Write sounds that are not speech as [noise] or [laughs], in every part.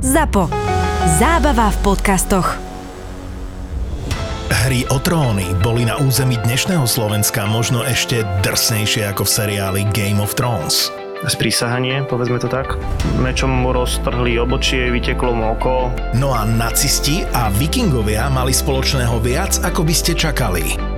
ZAPO. Zábava v podcastoch. Hry o tróny boli na území dnešného Slovenska možno ešte drsnejšie ako v seriáli Game of Thrones. sprísahanie, povedzme to tak. Mečom mu roztrhli obočie, vyteklo mu oko. No a nacisti a vikingovia mali spoločného viac, ako by ste čakali.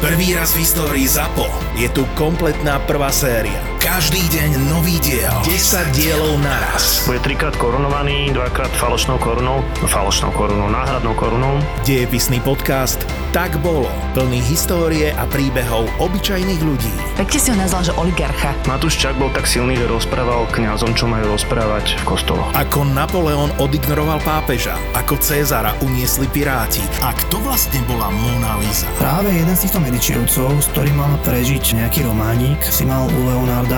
Prvý raz v histórii ZAPO je tu kompletná prvá séria. Každý deň nový diel. 10 dielov naraz. Bude trikrát korunovaný, dvakrát falošnou korunou, no falošnou korunou, náhradnou korunou. Dejepisný podcast Tak bolo. Plný histórie a príbehov obyčajných ľudí. Pekne si ho nazval, že oligarcha. Matúš Čak bol tak silný, že rozprával kňazom, čo majú rozprávať v kostoloch. Ako Napoleon odignoroval pápeža, ako Cezara uniesli piráti a kto vlastne bola Mona Lisa. Práve jeden z týchto medičevcov, s ktorým mal prežiť nejaký románik, si mal u Leonarda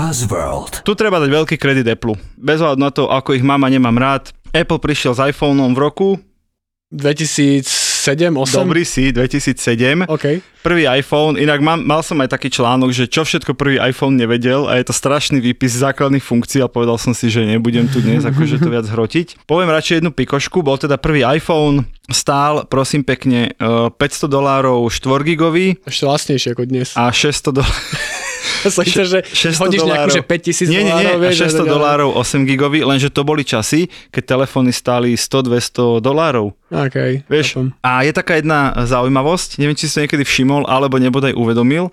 Buzzworld. Tu treba dať veľký kredit Apple. Bez ohľadu na to, ako ich mám a nemám rád. Apple prišiel s iPhoneom v roku, 2007, 8? dobrý si, 2007. OK. Prvý iPhone, inak mám, mal som aj taký článok, že čo všetko prvý iPhone nevedel a je to strašný výpis základných funkcií a povedal som si, že nebudem tu dnes akože to viac hrotiť. Poviem radšej jednu pikošku, bol teda prvý iPhone, stál, prosím pekne, eh, 500 dolárov 4 gigový Ešte lacnejšie ako dnes. a 600 dolárov. [laughs] Myslel, že 600 hodíš nejakú, že 5000 nie, nie, nie, dolárov, a vieš, 600 tak ďalej. dolárov 8 gigový, lenže to boli časy, keď telefóny stáli 100-200 dolárov. OK, Vieš, a je taká jedna zaujímavosť, neviem, či si to niekedy všimol, alebo nebodaj uvedomil,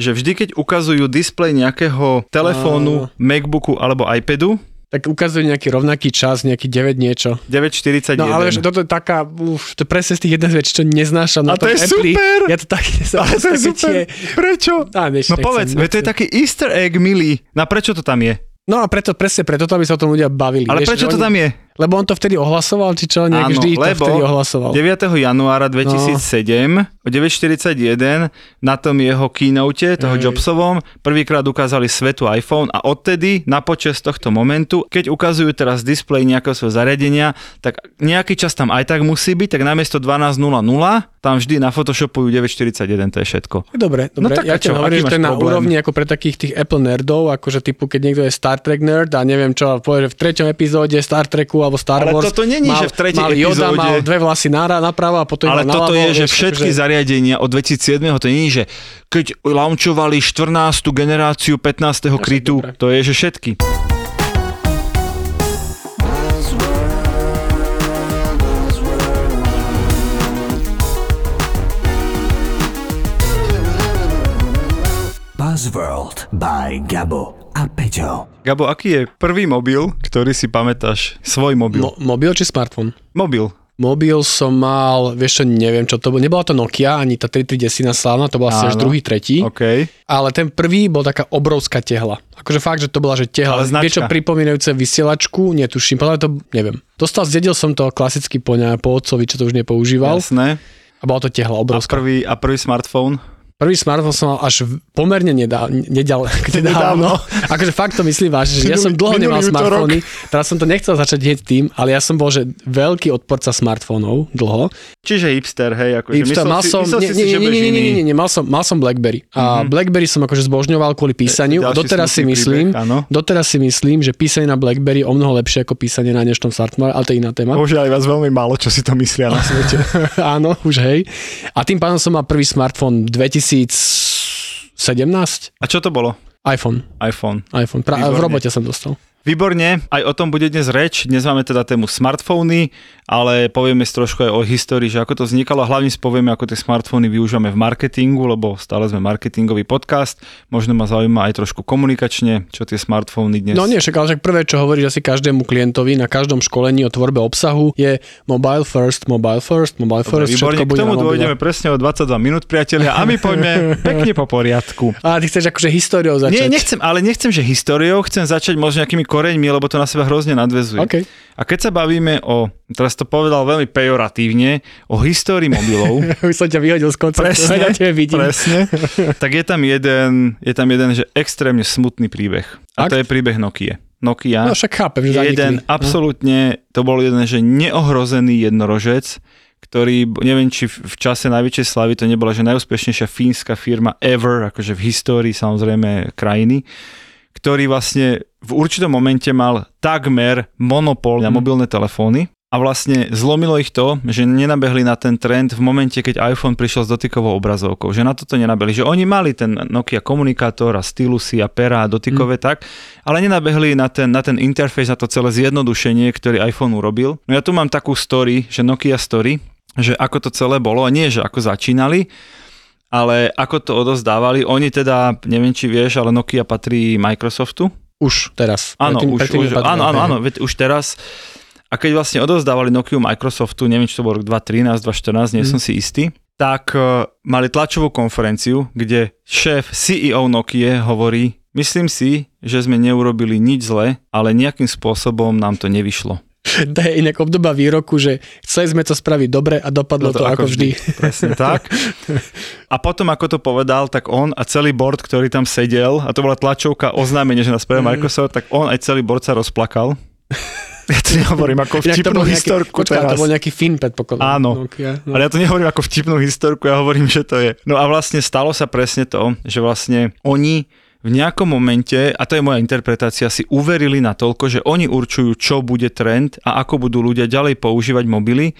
že vždy, keď ukazujú displej nejakého telefónu, MacBooku alebo iPadu, Tak ukazuje nejaký rovnaký čas, nejaký 9 niečo. 9.41. No ale že toto je taká, uf, to presne z tých jedna z vecí, čo neznášam na A to je Appli. super! Ja to tak [laughs] neznášam. Ale to je super. Tie... Prečo? Á, vieš, No nechcem, povedz, to je taký easter egg milý. Na prečo to tam je? No a preto, presne preto, aby sa o tom ľudia bavili. Ale vieš, prečo to tam je? Lebo on to vtedy ohlasoval, či čo, nejak Áno, vždy to vtedy ohlasoval. 9. januára 2007 o 9.41 na tom jeho keynote, toho Hej. Jobsovom, prvýkrát ukázali svetu iPhone a odtedy na počas tohto momentu, keď ukazujú teraz displej nejakého svojho zariadenia, tak nejaký čas tam aj tak musí byť, tak namiesto 12.00 tam vždy na Photoshopujú 9.41, to je všetko. Dobre, No dobre. tak ja čo, hovorím, že to je na úrovni ako pre takých tých Apple nerdov, akože typu, keď niekto je Star Trek nerd a neviem čo, povie, v treťom epizóde Star Treku alebo Star Ale Wars. toto není, mal, že v tretej mal Yoda, epizóde- mal dve vlasy nára, napravo a potom Ale toto je, že vieš, všetky akože- zariadenia od 2007. to nie je, že keď launchovali 14. generáciu 15. krytu, dobre. to je, že všetky. Buzzworld by Gabo a Peťo. Gabo, aký je prvý mobil, ktorý si pamätáš? Svoj mobil. Mo- mobil či smartfón? Mobil. Mobil som mal, vieš čo, neviem čo to bolo. Nebola to Nokia, ani tá 3310 slávna, to bola asi až druhý, tretí. OK. Ale ten prvý bol taká obrovská tehla. Akože fakt, že to bola, že tehla. Ale značka. Vieš čo, pripomínajúce vysielačku, netuším, podľa to neviem. Dostal, zdedil som to klasicky po, ne, po otcovi, čo to už nepoužíval. Jasné. A bola to tehla A obrovská. prvý, a prvý smartfón? Prvý smartphone som mal až pomerne nedá, nedal, [laughs] nedávno. Akože fakt to myslím vážne, že ja som dlho nemal smartfóny. Teraz som to nechcel začať hneď tým, ale ja som bol, že veľký odporca smartfónov dlho. Čiže hipster, hej, akože Hipster, myslel mal som, myslel nie, si, nie, si, že nie, budeš nie, nie, iný. nie, nie, nie, mal som, mal som Blackberry. A Blackberry som akože zbožňoval kvôli písaniu a ďalší doteraz si myslím, príbeh, doteraz si myslím, že písanie na Blackberry je o mnoho lepšie ako písanie na dnešnom smartphone, ale to je iná téma. Bože, aj vás veľmi málo, čo si to myslia na svete. [laughs] Áno, už hej. A tým pádom som mal prvý smartphone 2017. A čo to bolo? iPhone. iPhone. iPhone. Pra- v robote som dostal. Výborne, aj o tom bude dnes reč. Dnes máme teda tému smartfóny, ale povieme si trošku aj o histórii, že ako to vznikalo. Hlavne si povieme, ako tie smartfóny využívame v marketingu, lebo stále sme marketingový podcast. Možno ma zaujíma aj trošku komunikačne, čo tie smartfóny dnes... No nie, však ale však prvé, čo hovoríš asi každému klientovi na každom školení o tvorbe obsahu je mobile first, mobile first, mobile Dobre, first, výborne, všetko k tomu dôjdeme presne o 22 minút, priatelia, a my poďme [laughs] pekne po poriadku. A ty chceš akože históriou začať? Nie, nechcem, ale nechcem, že históriou, chcem začať možno nejakými koreňmi, lebo to na seba hrozne nadvezuje. OK. A keď sa bavíme o, teraz to povedal veľmi pejoratívne, o histórii mobilov, [laughs] Už som ťa vyhodil z konceptu, presne, ja vidím. presne, [laughs] tak je tam jeden, je tam jeden, že extrémne smutný príbeh. A to Akt? je príbeh Nokia. Nokia No však chápem, že zanikli. jeden No. absolútne, to bol jeden, že neohrozený jednorožec, ktorý, neviem, či v čase najväčšej slavy to nebola, že najúspešnejšia fínska firma ever, akože v histórii samozrejme krajiny, ktorý vlastne v určitom momente mal takmer monopol na Mhm. mobilné telefóny a vlastne zlomilo ich to, že nenabehli na ten trend v momente, keď iPhone prišiel s dotykovou obrazovkou, že na toto nenabehli, že oni mali ten Nokia komunikátor a stylusy a pera a dotykové Mhm. tak, ale nenabehli na ten, na ten interfejs, na to celé zjednodušenie, ktorý iPhone urobil. No ja tu mám takú story, že Nokia story, že ako to celé bolo, a nie, že ako začínali, ale ako to odozdávali. Oni teda, neviem či vieš, ale Nokia patrí Microsoftu. Už teraz. Áno, Predtým- už, predtým už, áno, áno, áno, veď už teraz. A keď vlastne odozdávali Nokia Microsoftu, neviem, či to bol rok 2013, 2014, nie Mm. som si istý, tak uh, mali tlačovú konferenciu, kde šéf CEO Nokia hovorí, myslím si, že sme neurobili nič zle, ale nejakým spôsobom nám to nevyšlo. [laughs] To je inak obdoba výroku, že chceli sme to spraviť dobre a dopadlo No to, ako vždy. [laughs] Presne tak. A potom, ako to povedal, tak on a celý board, ktorý tam sedel, a to bola tlačovka oznámenie, že nás pre Mhm. Microsoft, tak on aj celý board sa rozplakal. Ja to nehovorím ako to vtipnú nejaký, historku počkaj, teraz. to bol nejaký fin predpokladám. Áno. Nokia, no. Ale ja to nehovorím ako vtipnú historku, ja hovorím, že to je. No a vlastne stalo sa presne to, že vlastne oni v nejakom momente, a to je moja interpretácia, si uverili na toľko, že oni určujú, čo bude trend a ako budú ľudia ďalej používať mobily,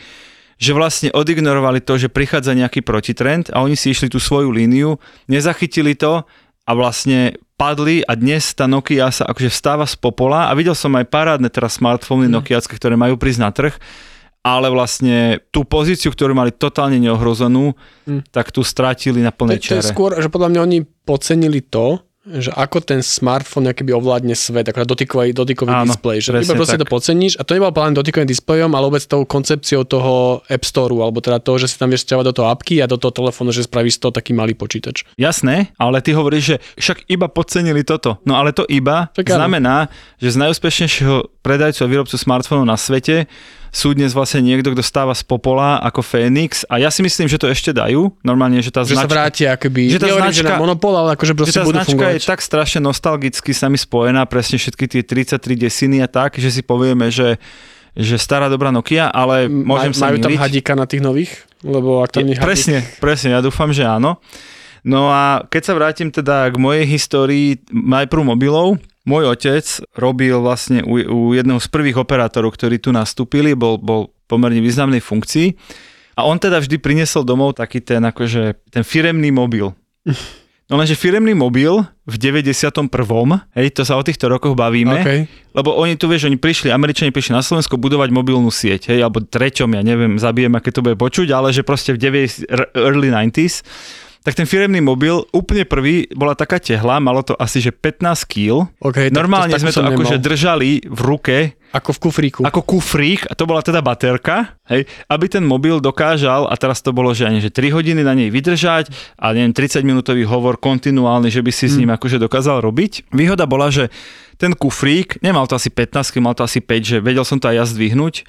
že vlastne odignorovali to, že prichádza nejaký protitrend a oni si išli tú svoju líniu, nezachytili to a vlastne padli a dnes tá Nokia sa akože vstáva z popola a videl som aj parádne teraz smartfóny Mm. nokiacké, ktoré majú prísť na trh, ale vlastne tú pozíciu, ktorú mali totálne neohrozenú, Mm. tak tu strátili na To, plnej to je skôr, že podľa mňa oni podcenili to, že ako ten smartfón by ovládne svet, ako dotykový, dotykový Áno, displej. Že iba proste tak. to podceníš a to nebolo len dotykovým displejom, ale vôbec tou koncepciou toho App Store, alebo teda toho, že si tam vieš stiavať do toho apky a do toho telefónu, že spravíš to taký malý počítač. Jasné, ale ty hovoríš, že však iba podcenili toto. No ale to iba Tak áno. znamená, že z najúspešnejšieho predajcu a výrobcu smartfónov na svete sú dnes vlastne niekto, kto stáva z popola ako Fénix a ja si myslím, že to ešte dajú. Normálne, že tá Že sa značka... vrátia akoby, že tá nehovorím, že značka- na monopol, ale akože že proste tá budú značka fungovať. je tak strašne nostalgicky sami spojená, presne všetky tie 33 desiny a tak, že si povieme, že, že stará dobrá Nokia, ale môžem Maj, sa majú tam hadíka na tých nových? Lebo ak tam Je, presne, presne, ja dúfam, že áno. No a keď sa vrátim teda k mojej histórii najprv mobilov, môj otec robil vlastne u, u jedného z prvých operátorov, ktorí tu nastúpili, bol, bol pomerne významnej funkcii a on teda vždy priniesol domov taký ten akože ten firemný mobil. [laughs] No lenže firemný mobil v 91. Hej, to sa o týchto rokoch bavíme. Okay. Lebo oni tu, vieš, oni prišli, Američani prišli na Slovensko budovať mobilnú sieť, hej, alebo treťom, ja neviem, zabijem, aké to bude počuť, ale že proste v 90, r- early 90s, tak ten firemný mobil, úplne prvý, bola taká tehla, malo to asi, že 15 kg. Okay, Normálne to, sme to akože držali v ruke, Ako v kufríku. ako kufrík, a to bola teda baterka, hej, aby ten mobil dokážal, a teraz to bolo, že ani že 3 hodiny na nej vydržať a neviem, 30 minútový hovor kontinuálny, že by si s ním akože dokázal robiť. Výhoda bola, že ten kufrík, nemal to asi 15, mal to asi 5, že vedel som to aj ja zdvihnúť,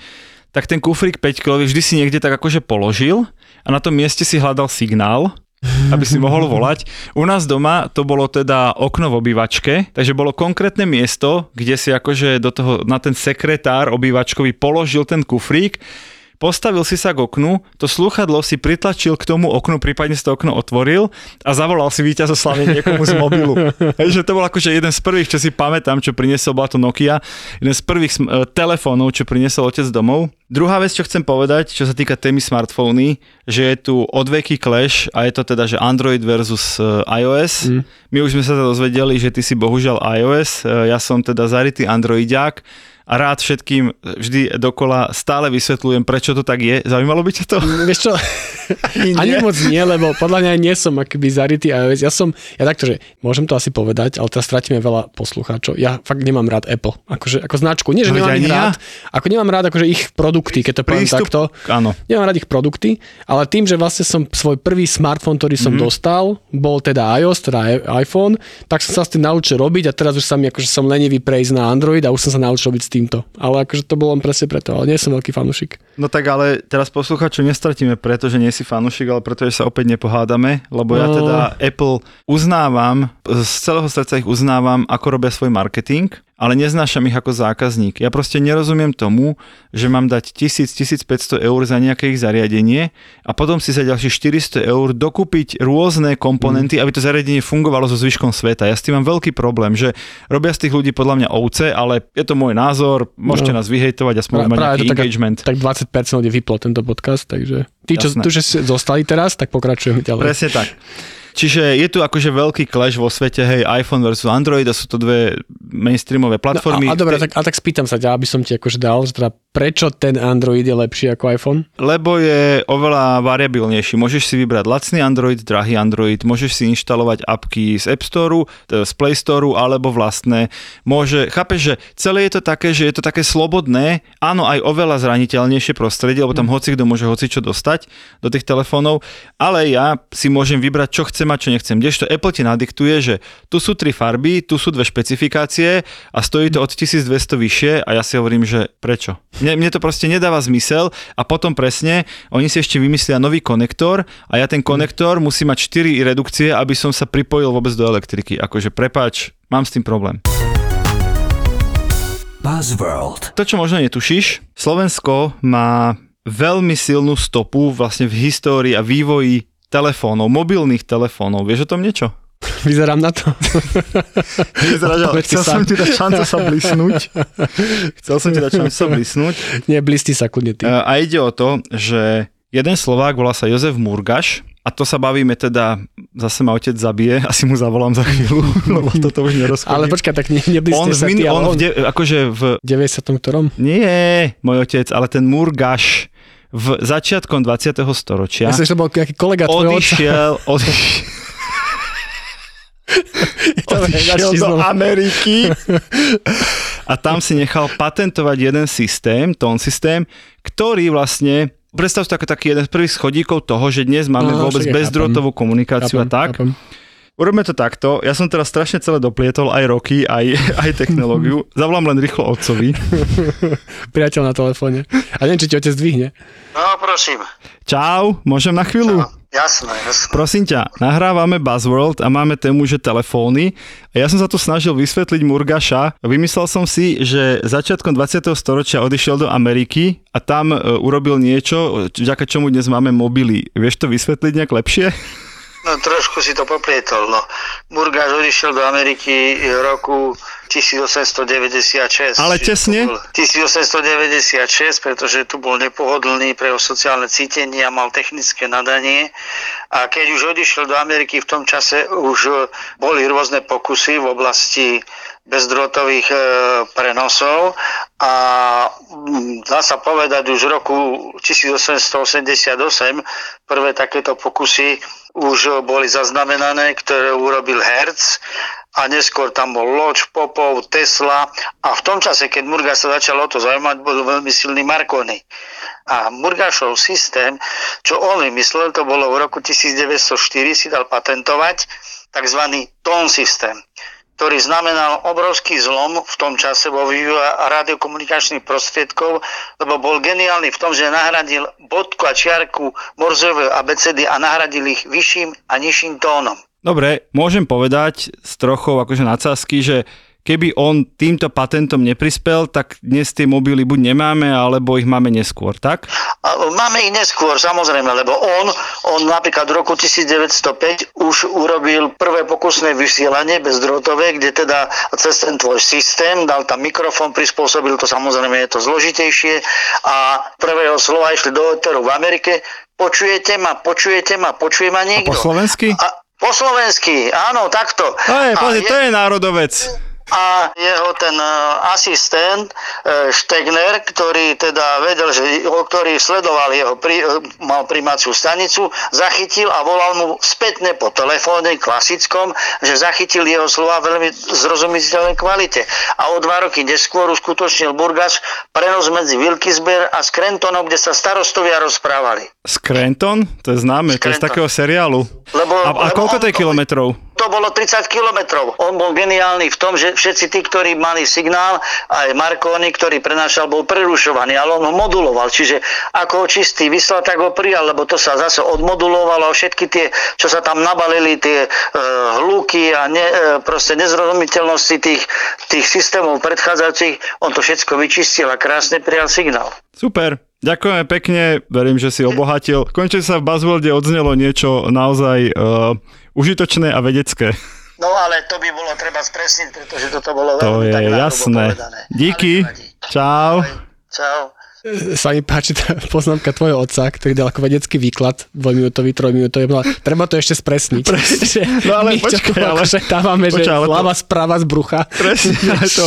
tak ten kufrík 5 kg vždy si niekde tak akože položil a na tom mieste si hľadal signál, [laughs] aby si mohol volať. U nás doma to bolo teda okno v obývačke, takže bolo konkrétne miesto, kde si akože do toho, na ten sekretár obývačkový položil ten kufrík, postavil si sa k oknu, to slúchadlo si pritlačil k tomu oknu, prípadne si to okno otvoril a zavolal si víťazoslavne niekomu z mobilu. [laughs] Hej, že to bol akože jeden z prvých, čo si pamätám, čo priniesol, bola to Nokia, jeden z prvých e, telefónov, čo priniesol otec domov. Druhá vec, čo chcem povedať, čo sa týka témy smartfóny, že je tu odveky clash a je to teda, že Android versus e, iOS. Mm. My už sme sa dozvedeli, že ty si bohužiaľ iOS, e, ja som teda zarytý Androidiak a rád všetkým vždy dokola stále vysvetľujem, prečo to tak je. Zaujímalo by ťa to? Vieš čo, [laughs] ani moc nie, lebo podľa mňa nie som akoby zarytý iOS. Ja som, ja takto, že môžem to asi povedať, ale teraz stratíme veľa poslucháčov. Ja fakt nemám rád Apple, akože, ako značku. Nie, že No, nemám ich ani ja. rád, ako nemám rád akože ich produkty, keď to poviem Prístup- takto. áno. Nemám rád ich produkty, ale tým, že vlastne som svoj prvý smartfón, ktorý som mm-hmm. dostal, bol teda iOS, teda iPhone, tak som sa s tým naučil robiť a teraz už sa mi akože som lenivý prejsť na Android a už som sa naučil robiť s týmto. Ale akože to bolo len presne preto, ale nie som veľký fanúšik. No tak ale teraz posluchačov nestratíme preto, že nie si fanúšik, ale preto, že sa opäť nepohádame, lebo ja teda Apple uznávam, z celého srdca ich uznávam, ako robia svoj marketing, ale neznášam ich ako zákazník. Ja proste nerozumiem tomu, že mám dať 1000-1500 eur za nejaké ich zariadenie a potom si za ďalších 400 eur dokúpiť rôzne komponenty, aby to zariadenie fungovalo so zvyškom sveta. Ja s tým mám veľký problém, že robia z tých ľudí podľa mňa ovce, ale je to môj názor, môžete No. nás vyhejtovať a Pra- smôť mať nejaký tak- engagement. Tak 20% ľudí vyplo tento podcast, takže tí, čo tu že zostali teraz, tak pokračujeme ďalej. Presne tak. Čiže je tu akože veľký clash vo svete, hej, iPhone versus Android a sú to dve mainstreamové platformy. No, a, a dobre, tak, a tak spýtam sa ťa, aby som ti akože dal, že teda prečo ten Android je lepší ako iPhone? Lebo je oveľa variabilnejší. Môžeš si vybrať lacný Android, drahý Android, môžeš si inštalovať apky z App Store, z Play Store alebo vlastné. Môže, chápeš, že celé je to také, že je to také slobodné, áno, aj oveľa zraniteľnejšie prostredie, lebo tam hoci kto môže hoci čo dostať do tých telefónov, ale ja si môžem vybrať, čo chcem a čo nechcem. Kdežto Apple ti nadiktuje, že tu sú tri farby, tu sú dve špecifikácie a stojí to od 1200 vyššie a ja si hovorím, že prečo? Mne, mne to proste nedáva zmysel a potom presne oni si ešte vymyslia nový konektor a ja ten konektor musí mať 4 redukcie, aby som sa pripojil vôbec do elektriky. Akože prepáč, mám s tým problém. Buzzworld. To, čo možno netušíš, Slovensko má veľmi silnú stopu vlastne v histórii a vývoji telefónov, mobilných telefónov. Vieš o tom niečo? [laughs] Vyzerám na to. [laughs] Vyzerá, že Povedz si chcel som ti dať šancu sa blisnúť. [laughs] Chcel som ti dať šancu sa blisnúť. Nie, blistý sa kľudne ty. E, A ide o to, že jeden Slovák volá sa Jozef Murgaš a to sa bavíme teda, zase ma otec zabije, asi mu zavolám za chvíľu, lebo toto už nerozchodí. Ale počkaj, tak ne, on, sa min, ty, ale on, on, v de, akože v, 90. ktorom? nie môj otec, ale ten Murgaš v začiatkom 20. storočia Ja som, to bol nejaký kolega tvojho odišiel, [laughs] odišiel, odišiel do. Ameriky [laughs] a tam si nechal patentovať jeden systém, tón systém, ktorý vlastne Predstav si taký jeden z prvých schodíkov toho, že dnes máme No, vôbec bezdrôtovú komunikáciu a Chápem, tak. chápem. Urobme to takto. Ja som teraz strašne celé doplietol aj roky, aj, [laughs] aj technológiu. Zavolám len rýchlo otcovi. [laughs] Priateľ na telefóne. A neviem, či ti otec dvihne. No, prosím. Čau, môžem na chvíľu? Jasné, jasné. Prosím ťa, nahrávame Buzzworld a máme tému, že telefóny. A ja som sa tu snažil vysvetliť Murgaša. Vymyslel som si, že začiatkom 20. storočia odišiel do Ameriky a tam e, urobil niečo, vďaka čomu dnes máme mobily. Vieš to vysvetliť nejak lepšie? [laughs] No trošku si to poplietol. No. Murgáš odišiel do Ameriky v roku 1896. Ale tesne? to bol 1896, pretože tu bol nepohodlný pre sociálne cítenie a mal technické nadanie. A keď už odišiel do Ameriky, v tom čase už e, boli rôzne pokusy v oblasti bezdrôtových e, prenosov a mm, dá sa povedať už v roku 1888 prvé takéto pokusy už boli zaznamenané, ktoré urobil Hertz a neskôr tam bol Loď, Popov, Tesla a v tom čase, keď Murga sa začal o to zaujímať, bol veľmi silný Marconi. A Murgašov systém, čo on vymyslel, to bolo v roku 1904, si dal patentovať tzv. tón systém ktorý znamenal obrovský zlom v tom čase vo vývoji radiokomunikačných prostriedkov, lebo bol geniálny v tom, že nahradil bodku a čiarku morzové abecedy a nahradil ich vyšším a nižším tónom. Dobre, môžem povedať s trochou akože nadsázky, že keby on týmto patentom neprispel, tak dnes tie mobily buď nemáme, alebo ich máme neskôr, tak? A Máme ich neskôr, samozrejme, lebo on, on napríklad v roku 1905 už urobil prvé pokusné vysielanie bezdrôtové, kde teda cez ten tvoj systém dal tam mikrofón, prispôsobil to, samozrejme je to zložitejšie a prvého slova išli do eteru v Amerike. Počujete ma, počujete ma, počuje ma A niekto? po slovensky? A, po slovensky, áno, takto. Ej, A pozri, je- to je národovec. A jeho ten e, asistent e, Stegner, ktorý teda vedel, že, o ktorý sledoval jeho, pri, e, mal primáciu stanicu, zachytil a volal mu spätne po telefóne klasickom, že zachytil jeho slova veľmi zrozumiteľnej kvalite. A o dva roky neskôr uskutočnil Burgas prenos medzi Wilkesburg a Scrantonom, kde sa starostovia rozprávali. Scranton? To je známe, to je z Scranton. takého seriálu. Lebo, A, a koľko to je kilometrov? To bolo 30 kilometrov. On bol geniálny v tom, že všetci tí, ktorí mali signál, aj Marconi, ktorý prenášal, bol prerušovaný, ale on ho moduloval. Čiže ako ho čistý vyslal, tak ho prijal, lebo to sa zase odmodulovalo a všetky tie, čo sa tam nabalili, tie e, hluky a ne, e, proste nezrozumiteľnosti tých, tých systémov predchádzajúcich, on to všetko vyčistil a krásne prijal signál. Super. Ďakujeme pekne, verím, že si obohatil. Konečne sa v Buzzworlde odznelo niečo naozaj uh, užitočné a vedecké. No ale to by bolo treba spresniť, pretože toto bolo To veľmi je tak jasné. povedané. Díky. Ale nevadí. Čau. Čau. sa mi páči tá poznámka tvojho otca, ktorý dal ako vedecký výklad, dvojminútový, trojminútový. Treba to ešte spresniť. Presne. [laughs] No ale My počkaj, ale- akože dávame, že počkaj, ale to- správa z brucha. Presne, ale, to,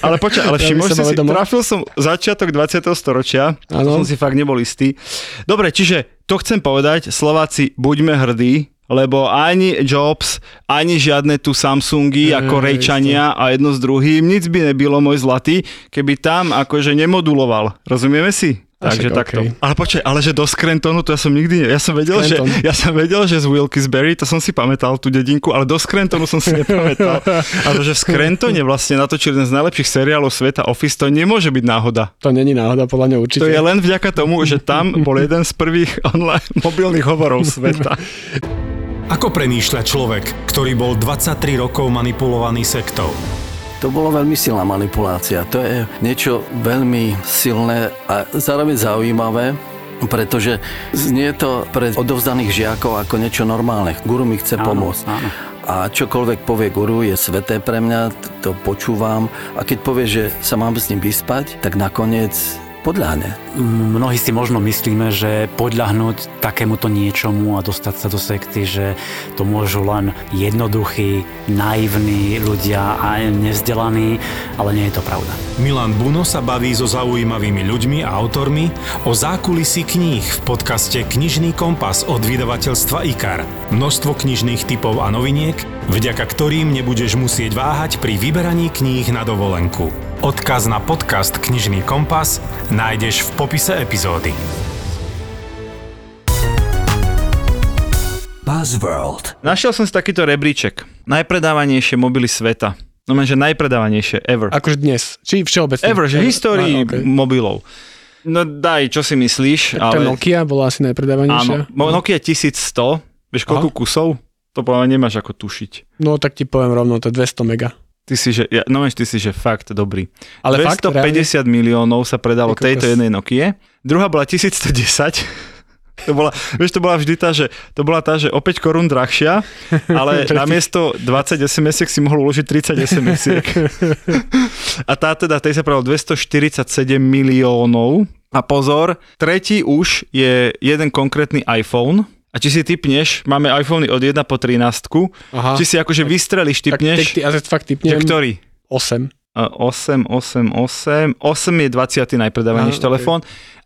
ale počkaj, ale všimol si, si, trafil som začiatok 20. storočia, to Áno. som si fakt nebol istý. Dobre, čiže to chcem povedať, Slováci, buďme hrdí, lebo ani Jobs, ani žiadne tu Samsungy Ej, ako Rejčania a jedno s druhým, nic by nebylo, môj zlatý, keby tam akože nemoduloval. Rozumieme si? Takže však takto. okej. Ale počkaj, ale že do Scrantonu, to ja som nikdy, ne, ja som vedel, že, Scranton. ja som vedel, že z Wilkes-Barre, to som si pamätal, tú dedinku, ale do Scrantonu som si nepamätal. [laughs] A to, že v Scrantone vlastne natočili jeden z najlepších seriálov sveta Office, to nemôže byť náhoda. To není náhoda, podľa mňa určite. To je len vďaka tomu, že tam bol jeden z prvých online mobilných hovorov sveta. [laughs] Ako premýšľa človek, ktorý bol 23 rokov manipulovaný sektou? To bolo veľmi silná manipulácia. To je niečo veľmi silné a zároveň zaujímavé, pretože znie to pre odovzdaných žiakov ako niečo normálne. Guru mi chce pomôcť. A čokoľvek povie guru je sveté pre mňa, to počúvam. A keď povie, že sa mám s ním vyspať, tak nakoniec podľahne. Mnohí si možno myslíme, že podľahnúť takémuto niečomu a dostať sa do sekty, že to môžu len jednoduchí, naivní ľudia a nevzdelaní, ale nie je to pravda. Milan Buno sa baví so zaujímavými ľuďmi a autormi o zákulisí kníh v podcaste Knižný kompas od vydavateľstva IKAR. Množstvo knižných typov a noviniek, vďaka ktorým nebudeš musieť váhať pri vyberaní kníh na dovolenku. Odkaz na podcast Knižný kompas nájdeš v popise epizódy. Buzzworld. Našiel som si takýto rebríček. Najpredávanejšie mobily sveta. No že najpredávanejšie ever. Akože dnes. Či všeobecne? Ever, že histórii Á, okej. mobilov. No daj, čo si myslíš? Tá Nokia bola asi Áno, najpredávanejšia. Mo- Nokia 1100, vieš koľko Aha. kusov? To povedal nemáš ako tušiť. No tak ti poviem rovno, to je 200 mega. Ty si, že, ja, no ty si, že fakt dobrý. Ale fakt, 250 miliónov sa predalo tejto jednej Nokie. Druhá bola 1110. To bola, vieš, to bola vždy tá, že to bola tá, že o 5 korún drahšia, [laughs] ale namiesto 20 SMS si mohol uložiť 30 sms [laughs] A tá teda, tej sa predalo 247 miliónov. A pozor, tretí už je jeden konkrétny iPhone, a či si typneš, máme iPhony od 1 po 13, Aha. či si akože vystrelíš, Tak, tak typneš, ty, a fakt že typnem ktorý? 8. 8, 8, 8. 8 je 20. najpredávanejší Áno, telefón,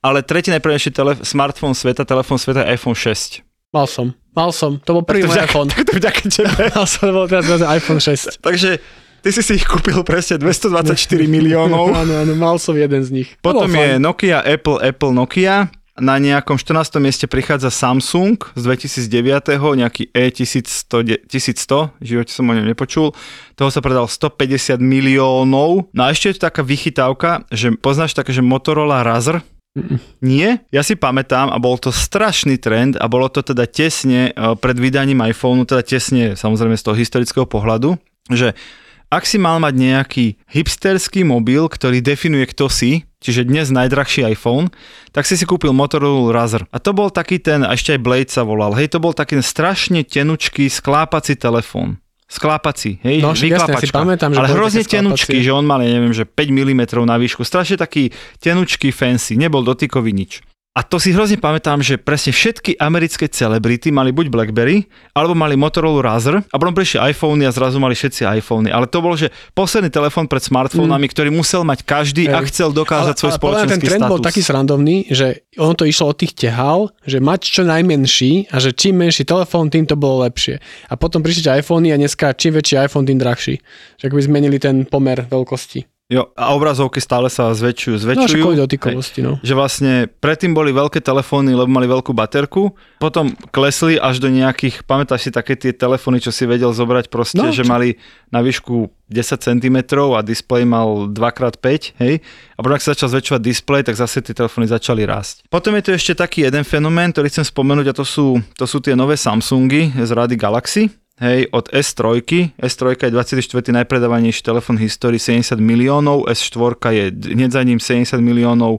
ale tretí najpredávanejší telef- smartfón sveta, telefón sveta je iPhone 6. Mal som. Mal som. To bol prvý môj iPhone. [laughs] tak to vďaka tebe. [laughs] Mal som, to bol teraz iPhone 6. [laughs] Takže ty si si ich kúpil presne 224 miliónov. Áno, áno, mal som jeden z nich. To Potom je. Nokia, Apple, Apple, Nokia. Na nejakom 14. mieste prichádza Samsung z 2009. nejaký E E1100, 1100, v živote som o ňom nepočul. Toho sa predal 150 miliónov. No a ešte je tu taká vychytávka, že poznáš také, že Motorola Razr? Nie? Ja si pamätám a bol to strašný trend a bolo to teda tesne eh, pred vydaním iPhoneu, teda tesne samozrejme z toho historického pohľadu, že ak si mal mať nejaký hipsterský mobil, ktorý definuje, kto si, čiže dnes najdrahší iPhone, tak si si kúpil Motorola Razr. A to bol taký ten, a ešte aj Blade sa volal, hej, to bol taký ten strašne tenučký sklápací telefón. Sklápací, hej, No, však jasne, si pamätám, že ale hrozne tenučký, že on mal, ja neviem, že 5 mm na výšku, strašne taký tenučký fancy, nebol dotykový nič. A to si hrozne pamätám, že presne všetky americké celebrity mali buď BlackBerry, alebo mali Motorola Razr a potom prišli iPhony a zrazu mali všetci iPhony. Ale to bol, že posledný telefón pred smartfónami, ktorý musel mať každý a Mm. Hej. chcel dokázať svoj ale mňa ten spoločenský trend status. bol taký srandovný, že ono to išlo od tých tehál, že mať čo najmenší a že čím menší telefón, tým to bolo lepšie. A potom prišli iPhony a dneska čím väčší iPhone, tým drahší. Že akoby zmenili ten pomer veľkosti. Jo, a obrazovky stále sa zväčšujú, No, zväčšujú. kvôli dotykovosti, no. Že vlastne predtým boli veľké telefóny, lebo mali veľkú baterku, potom klesli až do nejakých, pamätáš si také tie telefóny, čo si vedel zobrať proste, No, že čo- mali na výšku 10 cm a displej mal 2x5, hej? A potom ak sa začal zväčšovať displej, tak zase tie telefóny začali rásť. Potom je tu ešte taký jeden fenomén, ktorý chcem spomenúť a to sú, to sú tie nové Samsungy z rady Galaxy. Hej, od S3, S3 je 24. najpredávanejší telefón v histórii 70 miliónov, S4 je hneď za ním 70 miliónov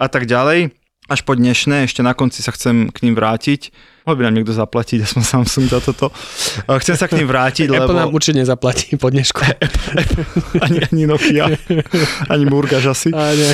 a tak ďalej. Až po dnešné, ešte na konci sa chcem k ním vrátiť. Mohol by nám niekto zaplatiť, aspoň Samsung [laughs] za toto. Chcem sa k ním vrátiť, lebo... Apple nám určite nezaplatí po dnešku. [laughs] ani, ani Nokia, ani Murgaš asi. A nie.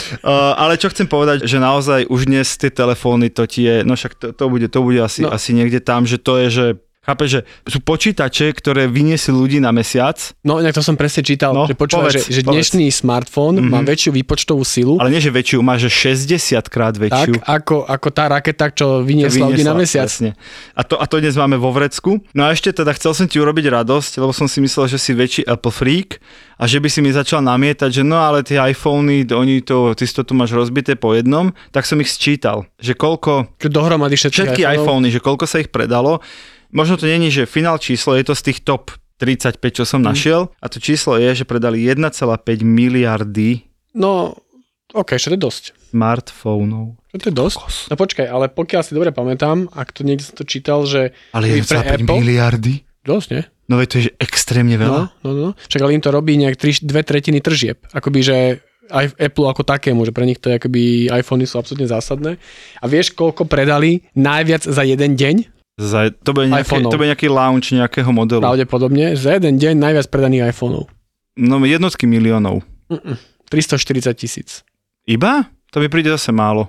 Ale čo chcem povedať, že naozaj už dnes tie telefóny, to tie, no však to, to bude, to bude asi, No. asi niekde tam, že to je, že Chápeš, že sú počítače, ktoré vyniesli ľudí na mesiac, No, inak to som presne čítal, No, že počúvaj, povedz, že, že povedz. dnešný smartfón Mhm. má väčšiu výpočtovú silu, ale nie že väčšiu, má že 60 krát tak väčšiu. ako, ako tá raketa, čo vyniesla ľudí na mesiac. Presne. A to, a to dnes máme vo vrecku. No a ešte teda chcel som ti urobiť radosť, lebo som si myslel, že si väčší Apple freak a že by si mi začal namietať, že no ale tie iPhony, oni to, ty to tu máš rozbité po jednom, tak som ich sčítal, že koľko, dohromady všetky, všetky iPhony, že koľko sa ich predalo. Možno to není, že finál číslo, je to z tých top 35, čo som našiel a to číslo je, že predali 1,5 miliardy No, OK, čo to je dosť. smartfónov. Čo to je dosť? No počkaj, ale pokiaľ si dobre pamätám, ak to niekde som to čítal, že Ale je pre 1,5 Apple, miliardy? dosť, nie? No veď to je že extrémne veľa. No, no, no. Však ale im to robí nejak tri, dve tretiny tržieb. Akoby, že aj Apple ako takému, že pre nich to je akoby iPhony sú absolútne zásadné. A vieš, koľko predali najviac za jeden deň? Za, to, bude nejaké, to bude nejaký launch nejakého modelu. Pravdepodobne. Za jeden deň najviac predaných iPhoneov. No jednotky miliónov. Mm-mm. 340 tisíc. Iba? To mi príde zase málo.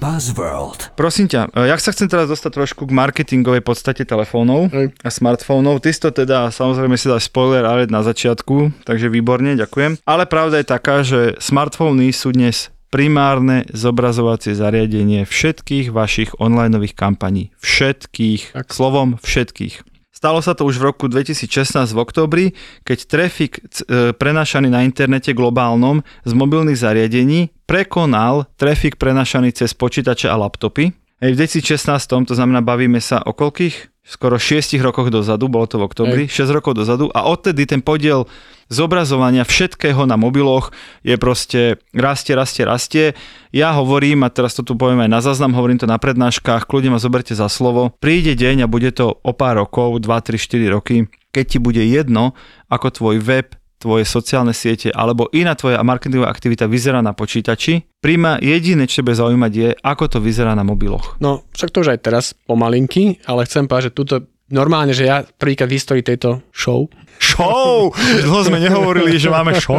Buzzworld. Prosím ťa, e, jak sa chcem teraz dostať trošku k marketingovej podstate telefónov Hej. a smartfónov. Ty si to teda, samozrejme si dáš spoiler ale na začiatku, takže výborne, ďakujem. Ale pravda je taká, že smartfóny sú dnes primárne zobrazovacie zariadenie všetkých vašich onlineových kampaní. Všetkých. Tak. Slovom všetkých. Stalo sa to už v roku 2016 v oktobri, keď trafik e, prenášaný na internete globálnom z mobilných zariadení prekonal trafik prenášaný cez počítače a laptopy. Hej, v 2016, to znamená, bavíme sa o koľkých? Skoro 6 rokoch dozadu, bolo to v oktobri, 6 rokov dozadu a odtedy ten podiel zobrazovania všetkého na mobiloch je proste rastie, rastie, rastie. Ja hovorím, a teraz to tu poviem aj na záznam, hovorím to na prednáškach, kľudne ma zoberte za slovo. Príde deň a bude to o pár rokov, 2, 3, 4 roky, keď ti bude jedno, ako tvoj web, tvoje sociálne siete alebo iná tvoja marketingová aktivita vyzerá na počítači. Príma jediné, čo bude zaujímať je, ako to vyzerá na mobiloch. No, však to už aj teraz pomalinky, ale chcem povedať, že túto normálne, že ja prvýkrát v histórii tejto show Show! Dlho sme nehovorili, že máme show.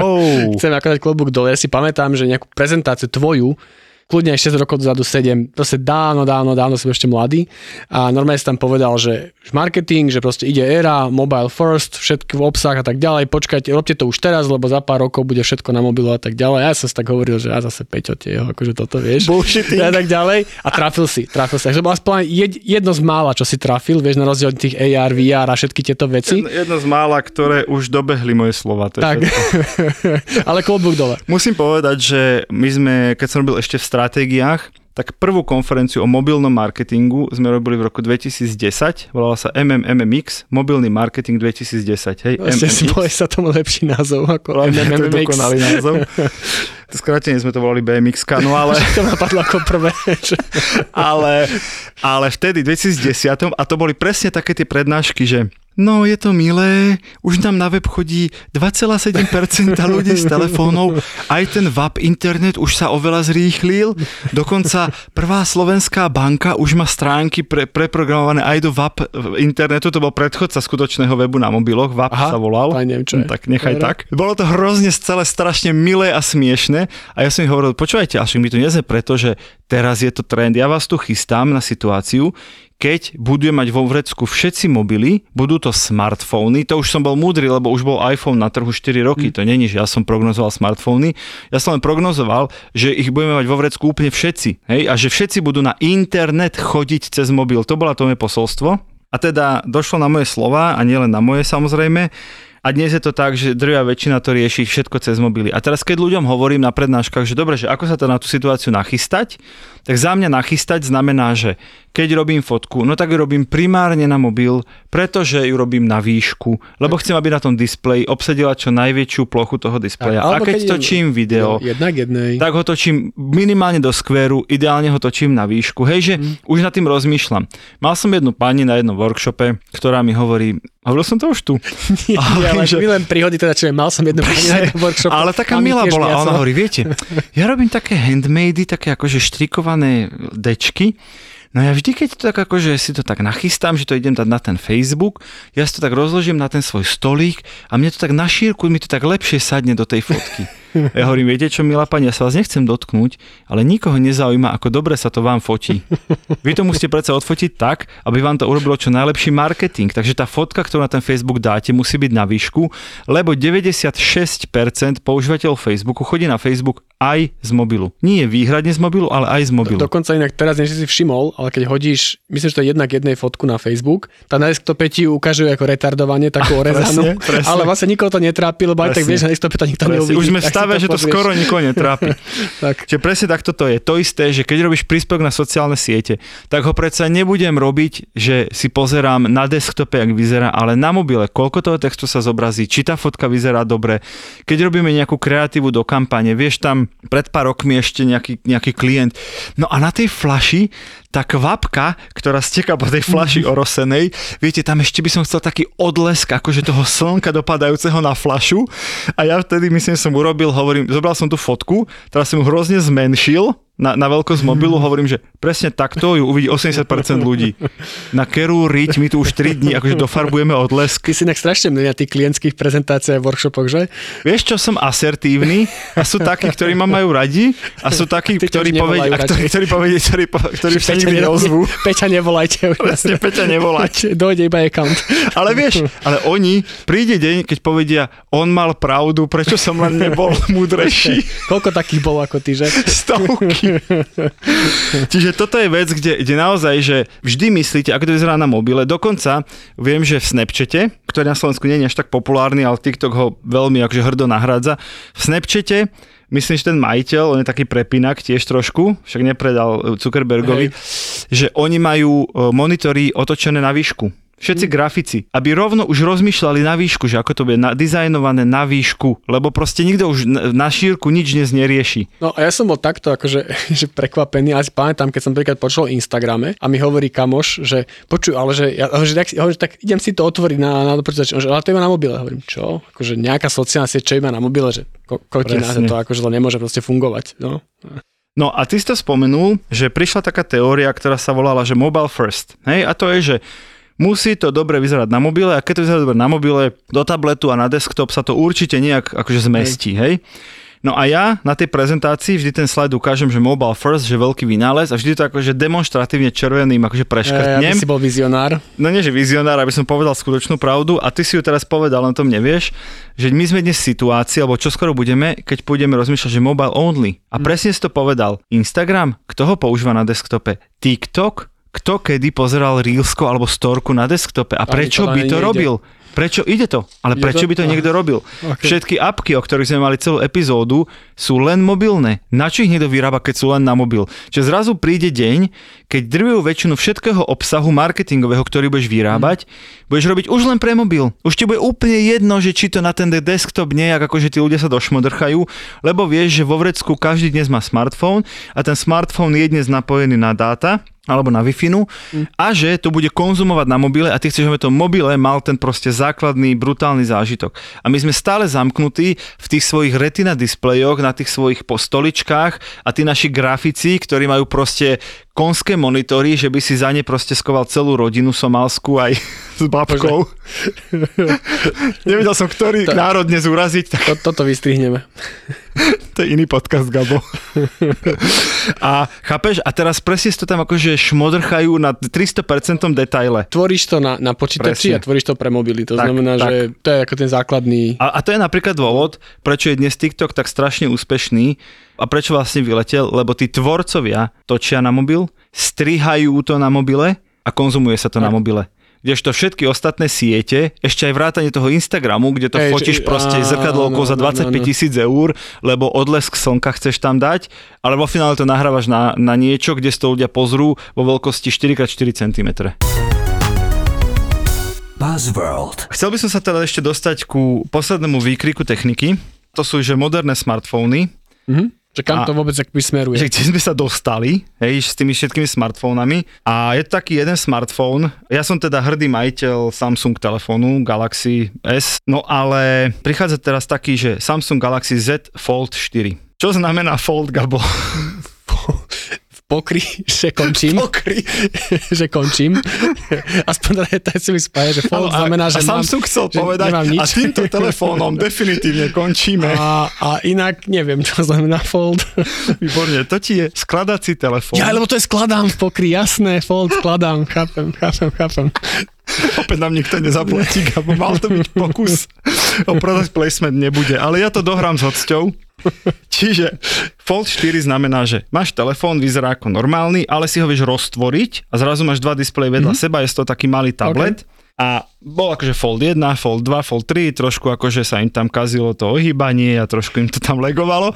chcem ako dať klobúk dole. Ja si pamätám, že nejakú prezentáciu tvoju, kľudne aj 6 rokov dozadu, 7, proste dávno, dávno, dávno som ešte mladý a normálne si tam povedal, že marketing, že proste ide éra, mobile first, všetky v obsah a tak ďalej, počkajte, robte to už teraz, lebo za pár rokov bude všetko na mobilu a tak ďalej. A ja som si tak hovoril, že ja zase Peťo tieho, akože toto vieš. Bullshitting. A tak ďalej. A trafil si, trafil si. Takže to bolo aspoň jed, jedno z mála, čo si trafil, vieš, na rozdiel od tých AR, VR a všetky tieto veci. Jedno z mála, ktoré už dobehli moje slova. Tak, všetko. [laughs] ale klobúk dole. Musím povedať, že my sme, keď som robil ešte v stratégiách, tak prvú konferenciu o mobilnom marketingu sme robili v roku 2010, volala sa MMMX, mobilný marketing 2010, hej, Vlastne si MMX. boli sa tomu lepší názov ako To je MMMX. dokonalý názov. To skrátenie sme to volali BMX, no ale, [laughs] to napadlo ako prvé. ale, ale vtedy, v 2010, a to boli presne také tie prednášky, že no je to milé, už nám na web chodí 2,7% ľudí s telefónov, aj ten VAP internet už sa oveľa zrýchlil, dokonca prvá slovenská banka už má stránky pre, preprogramované aj do VAP internetu, to bol predchodca skutočného webu na mobiloch, VAP Aha, sa volal. to neviem, čo je. Hm, Tak nechaj Dobre. tak. Bolo to hrozne celé strašne milé a smiešne a ja som im hovoril, počúvajte, až my tu nie sme preto, že teraz je to trend, ja vás tu chystám na situáciu, keď budeme mať vo vrecku všetci mobily, budú to smartfóny, to už som bol múdry, lebo už bol iPhone na trhu 4 roky, Hm. to není, že ja som prognozoval smartfóny, ja som len prognozoval, že ich budeme mať vo vrecku úplne všetci, hej, a že všetci budú na internet chodiť cez mobil, to bola to moje posolstvo. A teda došlo na moje slova, a nielen na moje samozrejme, a dnes je to tak, že drvia väčšina to rieši všetko cez mobily. A teraz keď ľuďom hovorím na prednáškach, že dobre, že ako sa to na tú situáciu nachystať, tak za mňa nachystať znamená, že keď robím fotku, no tak ju robím primárne na mobil, pretože ju robím na výšku, lebo chcem, aby na tom displeji obsadila čo najväčšiu plochu toho displeja. A Alebo keď keď točím video, Jednak jednej. tak ho točím minimálne do skveru, ideálne ho točím na výšku. Hej, že Mhm. už nad tým rozmýšľam. Mal som jednu pani na jednom workshope, ktorá mi hovorí, hovoril som to už tu. [laughs] Nie, Ale ale že- milé príhody, teda čo mal som jednu jednom workshope. Ale taká milá bola. A ona hovorí, viete, ja robím také handmady, také akože štrikované dečky, No ja vždy, keď to tak akože si to tak nachystám, že to idem dať na ten Facebook, ja si to tak rozložím na ten svoj stolík a mne to tak na šírku, mi to tak lepšie sadne do tej fotky. [laughs] Ja hovorím, viete čo, milá pani, ja sa vás nechcem dotknúť, ale nikoho nezaujíma, ako dobre sa to vám fotí. Vy to musíte predsa odfotiť tak, aby vám to urobilo čo najlepší marketing. Takže tá fotka, ktorú na ten Facebook dáte, musí byť na výšku, lebo 96% používateľov Facebooku chodí na Facebook aj z mobilu. Nie výhradne z mobilu, ale aj z mobilu. Dokonca inak teraz, než si všimol, ale keď hodíš, myslím, že to je jednak jednej fotku na Facebook, tá na desktope ti ukážu ako retardovanie, takú [laughs] orezanú, ale vlastne nikoho to netrápi, lebo aj tak Presne. vieš, na desktope to nikto neuvidí. Už sme v tak stave, že to skoro nikoho netrápi. [laughs] tak. Čiže presne takto to je. To isté, že keď robíš príspevok na sociálne siete, tak ho predsa nebudem robiť, že si pozerám na desktope, jak vyzerá, ale na mobile, koľko toho textu sa zobrazí, či tá fotka vyzerá dobre. Keď robíme nejakú kreatívu do kampane, vieš tam pred pár rokmi ešte nejaký, nejaký klient. No a na tej flaši tá kvapka, ktorá steká po tej flaši [laughs] orosenej, viete, tam ešte by som chcel taký odlesk akože toho slnka dopadajúceho na flašu. A ja vtedy myslím, som urobil, hovorím, zobral som tú fotku, teraz som ju hrozne zmenšil na, na veľkosť mobilu, hovorím, že presne takto ju uvidí 80% ľudí. Na Keru Riť my tu už 3 dní akože dofarbujeme odlesk. Ty si inak strašne milý na tých klientských prezentáciách a workshopoch, že? Vieš čo, som asertívny a sú takí, ktorí ma majú radi a sú takí, ktorí povedia, ktorí, ktorí, povedia, ktorí, ktorí sa nikdy ne- neozvú. Peťa nevolajte. Presne, Peťa nevolať. [laughs] Dojde iba account. Ale vieš, ale oni, príde deň, keď povedia, on mal pravdu, prečo som len nebol [laughs] múdrejší. Koľko takých bolo ako ty, že? [laughs] Stovky. Čiže toto je vec, kde, kde naozaj, že vždy myslíte, ako to vyzerá na mobile. Dokonca viem, že v Snapchate, ktorý na Slovensku nie je až tak populárny, ale TikTok ho veľmi akože hrdo nahrádza. V Snapchate Myslím, že ten majiteľ, on je taký prepinak tiež trošku, však nepredal Zuckerbergovi, že oni majú e, monitory otočené na výšku. Všetci Hm. grafici, aby rovno už rozmýšľali na výšku, že ako to bude nadizajnované na výšku, lebo proste nikto už na, šírku nič dnes nerieši. No a ja som bol takto akože [laughs] že prekvapený, ale si pamätám, keď som prvýkrát počul o Instagrame a mi hovorí kamoš, že počuj, ale že, ja, že, tak, hovorím, tak idem si to otvoriť na, na počítač, On že, ale to iba na mobile. Hovorím, čo? Akože nejaká sociálna sieť, čo iba na mobile, že ko, Presne. to akože to nemôže proste fungovať. No. No a ty si to spomenul, že prišla taká teória, ktorá sa volala, že mobile first. Hej, a to je, že musí to dobre vyzerať na mobile a keď to vyzerá dobre na mobile, do tabletu a na desktop sa to určite nejak akože zmestí, hej. No a ja na tej prezentácii vždy ten slide ukážem, že mobile first, že veľký vynález a vždy to akože demonstratívne červeným akože Ja, preškrtnem. aby si bol vizionár. No nie, že vizionár, aby som povedal skutočnú pravdu a ty si ju teraz povedal, len tom nevieš, že my sme dnes v situácii, alebo čo skoro budeme, keď pôjdeme rozmýšľať, že mobile only. A presne si to povedal. Instagram, kto ho používa na desktope? TikTok, kto kedy pozeral Reelsko alebo storku na desktope a prečo to by to nejde. robil? Prečo ide to? Ale Ide prečo to? by to niekto robil? Okay. Všetky apky, o ktorých sme mali celú epizódu, sú len mobilné. Na čo ich niekto vyrába, keď sú len na mobil? Čiže zrazu príde deň, keď drvivú väčšinu všetkého obsahu marketingového, ktorý budeš vyrábať, budeš robiť už len pre mobil. Už ti bude úplne jedno, že či to na ten desktop nejak, akože tí ľudia sa došmodrchajú, lebo vieš, že vo vrecku každý dnes má smartfón a ten smartfón je dnes napojený na dáta alebo na wi a že to bude konzumovať na mobile a ty chceš, aby to mobile mal ten proste základný brutálny zážitok. A my sme stále zamknutí v tých svojich retina displejoch, na tých svojich postoličkách a tí naši grafici, ktorí majú proste konské monitory, že by si za ne proste skoval celú rodinu somalskú aj [laughs] s babkou. [laughs] Nevedel som, ktorý to, národ dnes uraziť. To, toto vystrihneme. To je iný podcast, Gabo. [laughs] a chápeš? A teraz presne to tam akože šmodrchajú na 300% detaile. Tvoríš to na, na počítači presne. a tvoríš to pre mobily. To tak, znamená, tak. že to je ako ten základný... A, a to je napríklad dôvod, prečo je dnes TikTok tak strašne úspešný a prečo vlastne vyletel, lebo tí tvorcovia točia na mobil, strihajú to na mobile a konzumuje sa to tak. na mobile kdežto všetky ostatné siete, ešte aj vrátanie toho Instagramu, kde to Ej, fotíš či, proste zrkadlovkou za 25 tisíc eur, lebo odlesk slnka chceš tam dať, ale vo finále to nahrávaš na, na niečo, kde si to ľudia pozrú vo veľkosti 4x4 cm. Buzzworld. Chcel by som sa teda ešte dostať ku poslednému výkriku techniky. To sú že moderné smartfóny. Mm-hmm že kam a, to vôbec akby smeruje? Že kde sme sa dostali, hej, s tými všetkými smartfónami. A je to taký jeden smartfón. Ja som teda hrdý majiteľ Samsung telefónu Galaxy S, no ale prichádza teraz taký, že Samsung Galaxy Z Fold 4. Čo znamená Fold, Gabo? [laughs] pokry, že končím. Pokry. [laughs] že končím. Aspoň teda si mi spája, že fold znamená, že a mám... Samsung chcel povedať, nič. a týmto telefónom [laughs] definitívne končíme. A, a inak neviem, čo znamená fold. Výborne, to ti je skladací telefón. Ja, lebo to je skladám v pokry, jasné, fold skladám, chápem, chápem, chápem. Opäť nám nikto nezaplatí, mal to byť pokus. O product placement nebude, ale ja to dohrám s hocťou. [laughs] Čiže Fold 4 znamená, že máš telefón, vyzerá ako normálny, ale si ho vieš roztvoriť a zrazu máš dva displeje vedľa mm-hmm. seba, je to taký malý tablet. Okay. A bol akože Fold 1, Fold 2, Fold 3, trošku akože sa im tam kazilo to ohýbanie a trošku im to tam legovalo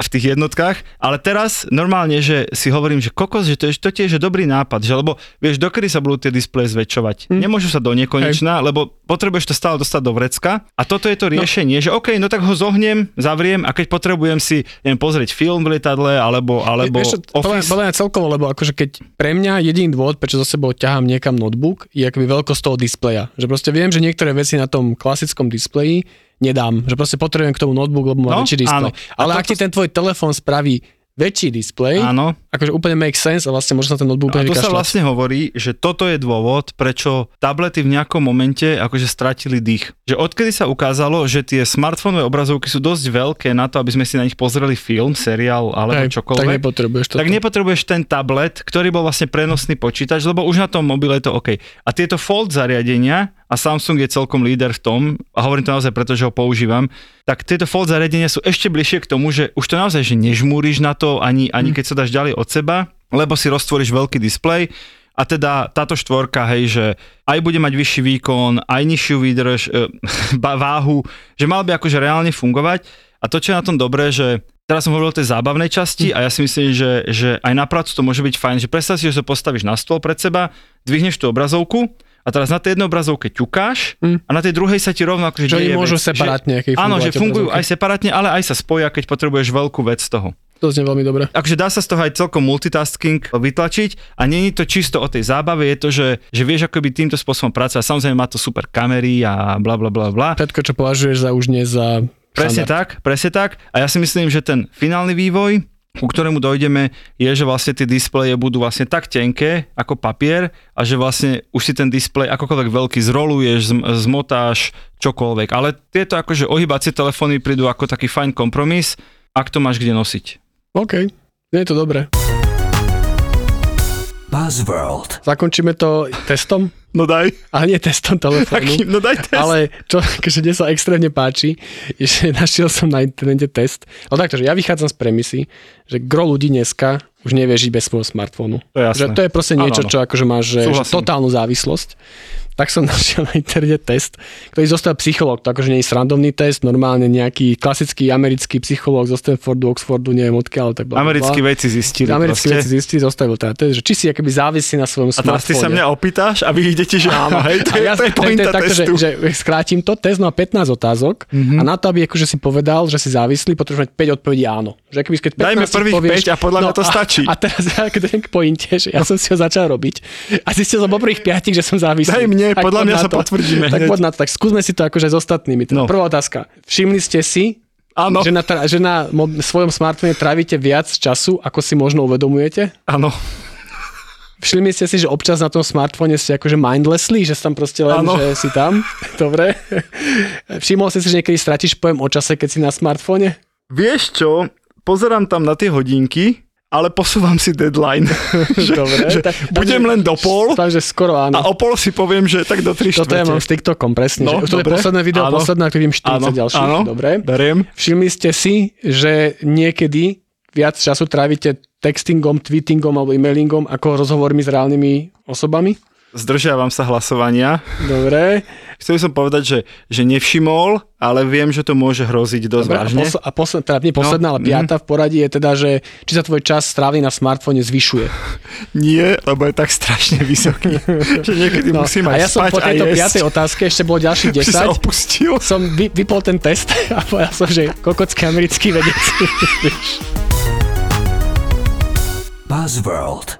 v tých jednotkách, ale teraz normálne, že si hovorím, že kokos, že to je, to tiež je dobrý nápad, že lebo vieš, dokedy sa budú tie displeje zväčšovať. Hmm. Nemôžu sa do nekonečna, Hej. lebo potrebuješ to stále dostať do vrecka a toto je to no. riešenie, no. že OK, no tak ho zohnem, zavriem a keď potrebujem si neviem, pozrieť film v lietadle alebo, alebo vieš, Office. Podľa celkovo, lebo akože keď pre mňa jediný dôvod, prečo za sebou ťahám niekam notebook, je akoby veľkosť toho displeja. Že proste viem, že niektoré veci na tom klasickom displeji nedám, že proste potrebujem k tomu notebook, lebo má no, väčší displej. Ale ak ti ten tvoj telefón spraví väčší displej, Áno. Akože úplne make sense a vlastne možno ten notebook A to sa vlastne hovorí, že toto je dôvod, prečo tablety v nejakom momente akože stratili dých. Že odkedy sa ukázalo, že tie smartfónové obrazovky sú dosť veľké na to, aby sme si na nich pozreli film, seriál alebo Hej, čokoľvek. Tak nepotrebuješ to. Tak nepotrebuješ ten tablet, ktorý bol vlastne prenosný počítač, lebo už na tom mobile je to OK. A tieto fold zariadenia a Samsung je celkom líder v tom, a hovorím to naozaj preto, že ho používam, tak tieto fold zariadenia sú ešte bližšie k tomu, že už to naozaj, že nežmúriš na to, ani, ani hm. keď sa dáš ďalej od seba, lebo si roztvoríš veľký displej, a teda táto štvorka, hej, že aj bude mať vyšší výkon, aj nižšiu výdrž, e, [laughs] váhu, že mal by akože reálne fungovať. A to, čo je na tom dobré, že teraz som hovoril o tej zábavnej časti a ja si myslím, že, že aj na prácu to môže byť fajn, že predstav si, že sa postavíš na stôl pred seba, dvihneš tú obrazovku a teraz na tej jednej obrazovke ťukáš mm. a na tej druhej sa ti rovno akože Že deje môžu vec, separátne, že, Áno, že fungujú obrazovky. aj separátne, ale aj sa spoja, keď potrebuješ veľkú vec z toho. To znie veľmi dobre. Takže dá sa z toho aj celkom multitasking vytlačiť a není to čisto o tej zábave, je to, že, že vieš ako by týmto spôsobom pracovať. Samozrejme má to super kamery a bla bla bla bla. Všetko, čo považuješ za už nie za Presne tak, presne tak. A ja si myslím, že ten finálny vývoj ku ktorému dojdeme, je, že vlastne tie displeje budú vlastne tak tenké ako papier a že vlastne už si ten displej akokoľvek veľký zroluješ, zmotáš, čokoľvek. Ale tieto akože ohýbacie telefóny prídu ako taký fajn kompromis, ak to máš kde nosiť. OK, je to dobré. Buzzworld. Zakončíme to testom? No daj. A nie testom telefónu. [laughs] no daj test. Ale čo akože mne sa extrémne páči, je, že [laughs] našiel som na internete test. Ale takto, že ja vychádzam z premisy, že gro ľudí dneska už nevie žiť bez svojho smartfónu. To je, jasné. že to je proste niečo, ano, ano. čo akože máš že, že totálnu závislosť. Tak som [laughs] našiel na internete test, ktorý zostal psychológ. To akože nie je srandovný test, normálne nejaký klasický americký psychológ zo Stanfordu, Oxfordu, neviem odkiaľ. Tak bla. Americkí vedci zistili Americkí proste. vedci zistili, zostavil teda test, že či si akoby závisí na svojom A teraz ty sa smartfóne. mňa opýtaš a vy idete, že áno, hej, to, ja, to je pointa takto, že, testu. že, skrátim to, test má 15 otázok Mhm. a na to, aby akože si povedal, že si závislý, potrebuješ mať 5 odpovedí áno. Že keby, keď 15 Dajme prvých povieš, 5 a podľa mňa to stačí. A, a teraz [laughs] ja k pointe, že ja som si ho začal robiť a zistil som po prvých 5, že som závislý. Daj mne, Tak podľa mňa sa to. potvrdíme Tak poď na to, tak skúsme si to akože s ostatnými. No. Prvá otázka. Všimli ste si, Áno. že na, že na mo- svojom smartfóne trávite viac času, ako si možno uvedomujete? Áno. Všimli ste si, že občas na tom smartfóne ste akože mindlessly, že si tam proste len, Áno. že si tam? [laughs] Dobre. Všimol si si, že niekedy stratíš pojem o čase, keď si na smartfóne? Vieš čo, pozerám tam na tie hodinky, ale posúvam si deadline. [laughs] že, Dobre. že tak- budem len do pol Takže skoro áno. a o pol si poviem, že tak do 3 Toto ja mám s TikTokom presne. No, že, to je posledné video, Áno. posledná, ktorý vidím 40 Áno, ďalších. áno. Dobre. Beriem. Všimli ste si, že niekedy viac času trávite textingom, tweetingom alebo e-mailingom ako rozhovormi s reálnymi osobami? Zdržiavam sa hlasovania. Dobre. Chcel som povedať, že, že nevšimol, ale viem, že to môže hroziť dosť Dobre, a, vážne. posl- a posl- teda nie posledná, No, ale piata v poradí je teda, že či sa tvoj čas strávený na smartfóne zvyšuje. [laughs] Nie, lebo je tak strašne vysoký, [laughs] že niekedy No, musím a aj ja som spať po a tejto piatej otázke, ešte bolo ďalších Si sa 10, opustil. som vy, vypol ten test [laughs] a povedal som, že kokocký americký vedec. Buzzworld.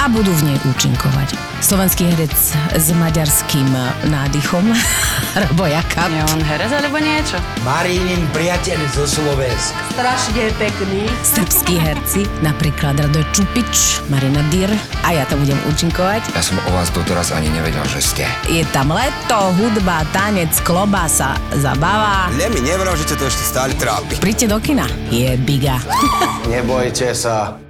A budú v nej účinkovať. Slovenský herec s maďarským nádychom, [laughs] Robo Jakab. Je on herec alebo niečo? Marínin priateľ zo Slovenska. Strašne pekný. Srbskí herci, napríklad Radoj Čupič, Marina Dyr a ja tam budem účinkovať. Ja som o vás doteraz ani nevedel, že ste. Je tam leto, hudba, tanec, klobasa, zabava. Ne mi nevral, že to ešte stále trápi. Príďte do kina. Je biga. Nebojte sa,